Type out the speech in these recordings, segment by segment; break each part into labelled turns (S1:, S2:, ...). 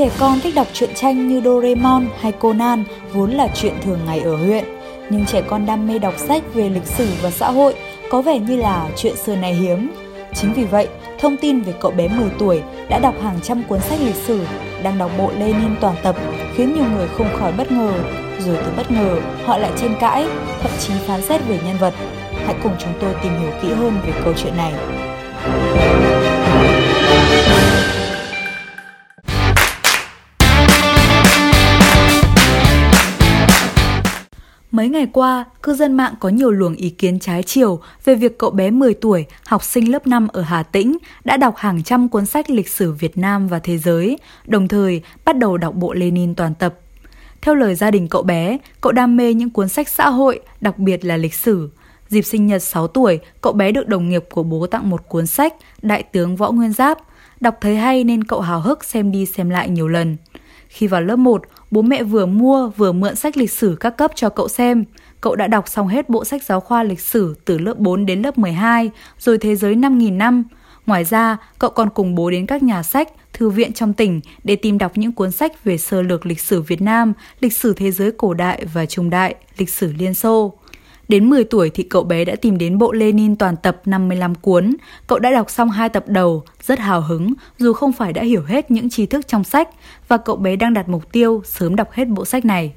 S1: Trẻ con thích đọc truyện tranh như Doraemon hay Conan vốn là chuyện thường ngày ở huyện. Nhưng trẻ con đam mê đọc sách về lịch sử và xã hội có vẻ như là chuyện xưa này hiếm. Chính vì vậy, thông tin về cậu bé 10 tuổi đã đọc hàng trăm cuốn sách lịch sử, đang đọc bộ Lenin toàn tập khiến nhiều người không khỏi bất ngờ. Rồi từ bất ngờ, họ lại tranh cãi, thậm chí phán xét về nhân vật. Hãy cùng chúng tôi tìm hiểu kỹ hơn về câu chuyện này. Mấy ngày qua, cư dân mạng có nhiều luồng ý kiến trái chiều về việc cậu bé 10 tuổi, học sinh lớp 5 ở Hà Tĩnh, đã đọc hàng trăm cuốn sách lịch sử Việt Nam và thế giới, đồng thời bắt đầu đọc bộ Lenin toàn tập. Theo lời gia đình cậu bé, cậu đam mê những cuốn sách xã hội, đặc biệt là lịch sử. Dịp sinh nhật 6 tuổi, cậu bé được đồng nghiệp của bố tặng một cuốn sách Đại tướng Võ Nguyên Giáp. Đọc thấy hay nên cậu hào hức xem đi xem lại nhiều lần. Khi vào lớp 1, bố mẹ vừa mua vừa mượn sách lịch sử các cấp cho cậu xem. Cậu đã đọc xong hết bộ sách giáo khoa lịch sử từ lớp 4 đến lớp 12, rồi Thế giới 5.000 năm. Ngoài ra, cậu còn cùng bố đến các nhà sách, thư viện trong tỉnh để tìm đọc những cuốn sách về sơ lược lịch sử Việt Nam, lịch sử thế giới cổ đại và trung đại, lịch sử Liên Xô. Đến 10 tuổi thì cậu bé đã tìm đến bộ Lenin toàn tập 55 cuốn. Cậu đã đọc xong hai tập đầu, rất hào hứng dù không phải đã hiểu hết những tri thức trong sách và cậu bé đang đặt mục tiêu sớm đọc hết bộ sách này.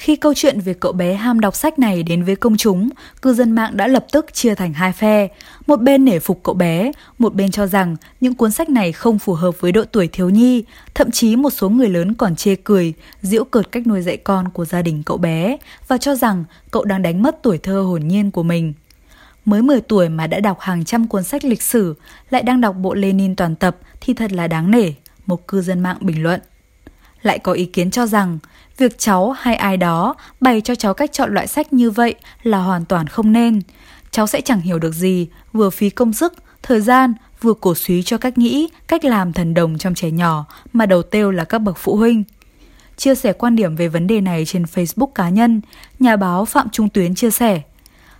S1: Khi câu chuyện về cậu bé ham đọc sách này đến với công chúng, cư dân mạng đã lập tức chia thành hai phe. Một bên nể phục cậu bé, một bên cho rằng những cuốn sách này không phù hợp với độ tuổi thiếu nhi. Thậm chí một số người lớn còn chê cười, giễu cợt cách nuôi dạy con của gia đình cậu bé và cho rằng cậu đang đánh mất tuổi thơ hồn nhiên của mình. Mới 10 tuổi mà đã đọc hàng trăm cuốn sách lịch sử, lại đang đọc bộ Lenin toàn tập thì thật là đáng nể, một cư dân mạng bình luận. Lại có ý kiến cho rằng Việc cháu hay ai đó bày cho cháu cách chọn loại sách như vậy là hoàn toàn không nên. Cháu sẽ chẳng hiểu được gì, vừa phí công sức, thời gian, vừa cổ suý cho cách nghĩ, cách làm thần đồng trong trẻ nhỏ mà đầu tiêu là các bậc phụ huynh. Chia sẻ quan điểm về vấn đề này trên Facebook cá nhân, nhà báo Phạm Trung Tuyến chia sẻ.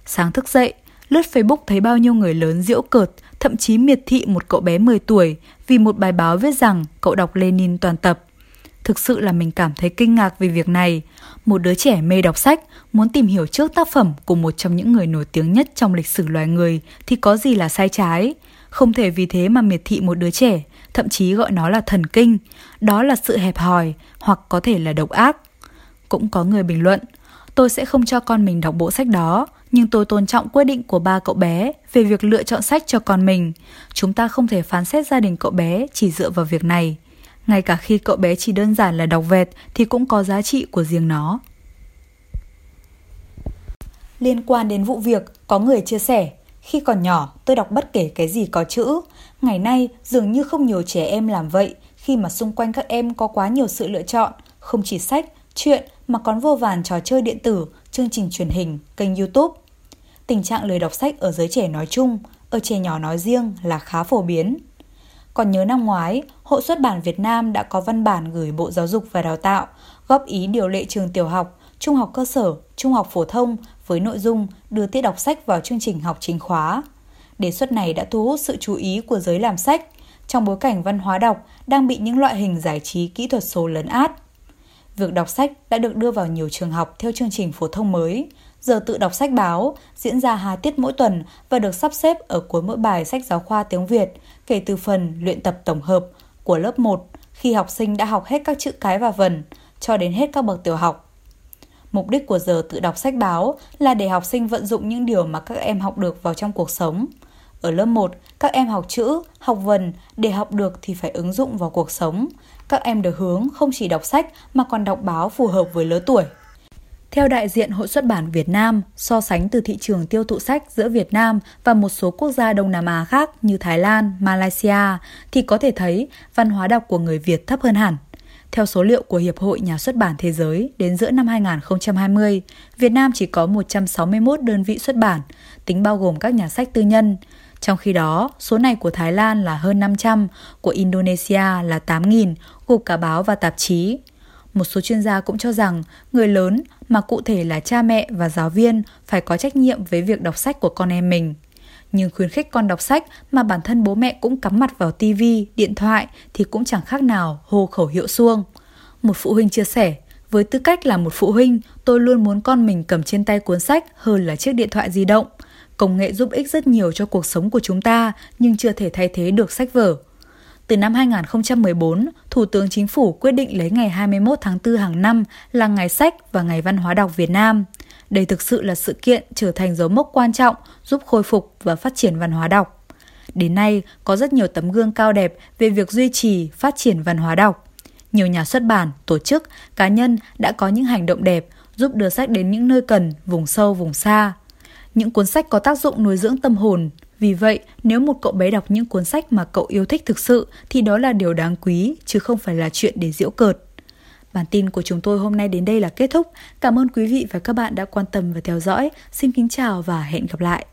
S1: Sáng thức dậy, lướt Facebook thấy bao nhiêu người lớn diễu cợt, thậm chí miệt thị một cậu bé 10 tuổi vì một bài báo viết rằng cậu đọc Lenin toàn tập. Thực sự là mình cảm thấy kinh ngạc về việc này. Một đứa trẻ mê đọc sách, muốn tìm hiểu trước tác phẩm của một trong những người nổi tiếng nhất trong lịch sử loài người thì có gì là sai trái. Không thể vì thế mà miệt thị một đứa trẻ, thậm chí gọi nó là thần kinh. Đó là sự hẹp hòi hoặc có thể là độc ác. Cũng có người bình luận, tôi sẽ không cho con mình đọc bộ sách đó, nhưng tôi tôn trọng quyết định của ba cậu bé về việc lựa chọn sách cho con mình. Chúng ta không thể phán xét gia đình cậu bé chỉ dựa vào việc này ngay cả khi cậu bé chỉ đơn giản là đọc vẹt thì cũng có giá trị của riêng nó. Liên quan đến vụ việc, có người chia sẻ, khi còn nhỏ tôi đọc bất kể cái gì có chữ. Ngày nay dường như không nhiều trẻ em làm vậy khi mà xung quanh các em có quá nhiều sự lựa chọn, không chỉ sách, chuyện mà còn vô vàn trò chơi điện tử, chương trình truyền hình, kênh YouTube. Tình trạng lười đọc sách ở giới trẻ nói chung, ở trẻ nhỏ nói riêng là khá phổ biến. Còn nhớ năm ngoái, Hội xuất bản Việt Nam đã có văn bản gửi Bộ Giáo dục và Đào tạo góp ý điều lệ trường tiểu học, trung học cơ sở, trung học phổ thông với nội dung đưa tiết đọc sách vào chương trình học chính khóa. Đề xuất này đã thu hút sự chú ý của giới làm sách trong bối cảnh văn hóa đọc đang bị những loại hình giải trí kỹ thuật số lấn át. Việc đọc sách đã được đưa vào nhiều trường học theo chương trình phổ thông mới, giờ tự đọc sách báo diễn ra hai tiết mỗi tuần và được sắp xếp ở cuối mỗi bài sách giáo khoa tiếng Việt kể từ phần luyện tập tổng hợp của lớp 1 khi học sinh đã học hết các chữ cái và vần cho đến hết các bậc tiểu học. Mục đích của giờ tự đọc sách báo là để học sinh vận dụng những điều mà các em học được vào trong cuộc sống. Ở lớp 1, các em học chữ, học vần, để học được thì phải ứng dụng vào cuộc sống. Các em được hướng không chỉ đọc sách mà còn đọc báo phù hợp với lứa tuổi. Theo đại diện Hội xuất bản Việt Nam, so sánh từ thị trường tiêu thụ sách giữa Việt Nam và một số quốc gia Đông Nam Á khác như Thái Lan, Malaysia thì có thể thấy văn hóa đọc của người Việt thấp hơn hẳn. Theo số liệu của Hiệp hội Nhà xuất bản Thế giới, đến giữa năm 2020, Việt Nam chỉ có 161 đơn vị xuất bản, tính bao gồm các nhà sách tư nhân. Trong khi đó, số này của Thái Lan là hơn 500, của Indonesia là 8.000, gồm cả báo và tạp chí. Một số chuyên gia cũng cho rằng người lớn mà cụ thể là cha mẹ và giáo viên phải có trách nhiệm với việc đọc sách của con em mình. Nhưng khuyến khích con đọc sách mà bản thân bố mẹ cũng cắm mặt vào tivi, điện thoại thì cũng chẳng khác nào hô khẩu hiệu xuông. Một phụ huynh chia sẻ, với tư cách là một phụ huynh, tôi luôn muốn con mình cầm trên tay cuốn sách hơn là chiếc điện thoại di động. Công nghệ giúp ích rất nhiều cho cuộc sống của chúng ta, nhưng chưa thể thay thế được sách vở. Từ năm 2014, Thủ tướng Chính phủ quyết định lấy ngày 21 tháng 4 hàng năm là Ngày sách và Ngày Văn hóa đọc Việt Nam. Đây thực sự là sự kiện trở thành dấu mốc quan trọng giúp khôi phục và phát triển văn hóa đọc. Đến nay, có rất nhiều tấm gương cao đẹp về việc duy trì, phát triển văn hóa đọc. Nhiều nhà xuất bản, tổ chức, cá nhân đã có những hành động đẹp giúp đưa sách đến những nơi cần, vùng sâu, vùng xa. Những cuốn sách có tác dụng nuôi dưỡng tâm hồn. Vì vậy, nếu một cậu bé đọc những cuốn sách mà cậu yêu thích thực sự thì đó là điều đáng quý, chứ không phải là chuyện để giễu cợt. Bản tin của chúng tôi hôm nay đến đây là kết thúc. Cảm ơn quý vị và các bạn đã quan tâm và theo dõi. Xin kính chào và hẹn gặp lại.